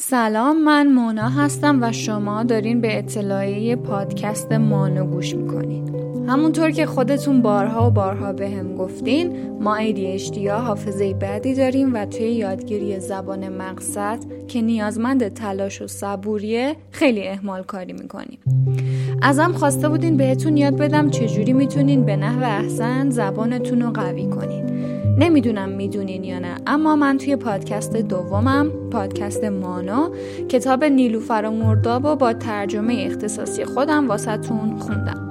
سلام من مونا هستم و شما دارین به اطلاعیه پادکست مانو گوش می‌کنید همونطور که خودتون بارها و بارها به هم گفتین ما ADHD یا حافظه بعدی داریم و توی یادگیری زبان مقصد که نیازمند تلاش و صبوریه خیلی احمال کاری می‌کنیم. ازم خواسته بودین بهتون یاد بدم چجوری می‌تونین به نحو احسن زبانتون رو قوی کنین. نمی‌دونم می‌دونین یا نه اما من توی پادکست دومم پادکست مانو کتاب نیلوفر مرداب و با ترجمه اختصاصی خودم واسهتون خوندم.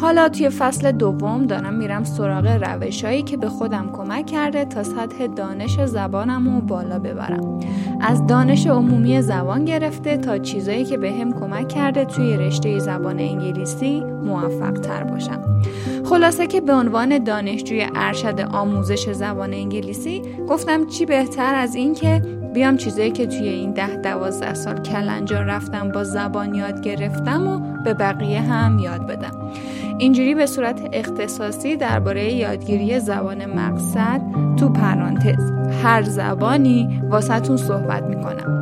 حالا توی فصل دوم دارم میرم سراغ روشهایی که به خودم کمک کرده تا سطح دانش زبانم رو بالا ببرم. از دانش عمومی زبان گرفته تا چیزایی که به هم کمک کرده توی رشته زبان انگلیسی موفق تر باشم. خلاصه که به عنوان دانشجوی ارشد آموزش زبان انگلیسی گفتم چی بهتر از این که بیام چیزایی که توی این ده دوازده سال کلنجا رفتم با زبان یاد گرفتم و به بقیه هم یاد بدم. اینجوری به صورت اختصاصی درباره یادگیری زبان مقصد تو پرانتز هر زبانی واسهتون صحبت می‌کنم.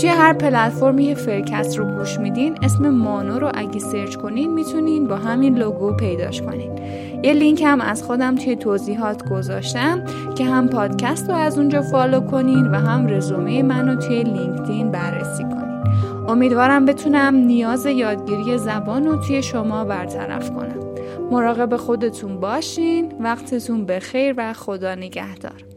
توی هر پلتفرمی فرکست رو گوش میدین اسم مانو رو اگه سرچ کنین می‌تونین با همین لوگو پیداش کنین. یه لینک هم از خودم توی توضیحات گذاشتم که هم پادکست رو از اونجا follow کنین و هم رزومه منو توی لینکدین بررسی کنین. امیدوارم بتونم نیاز یادگیری زبان رو توی شما برطرف کنم. مراقب خودتون باشین وقتتون بخیر و خدا نگهدار.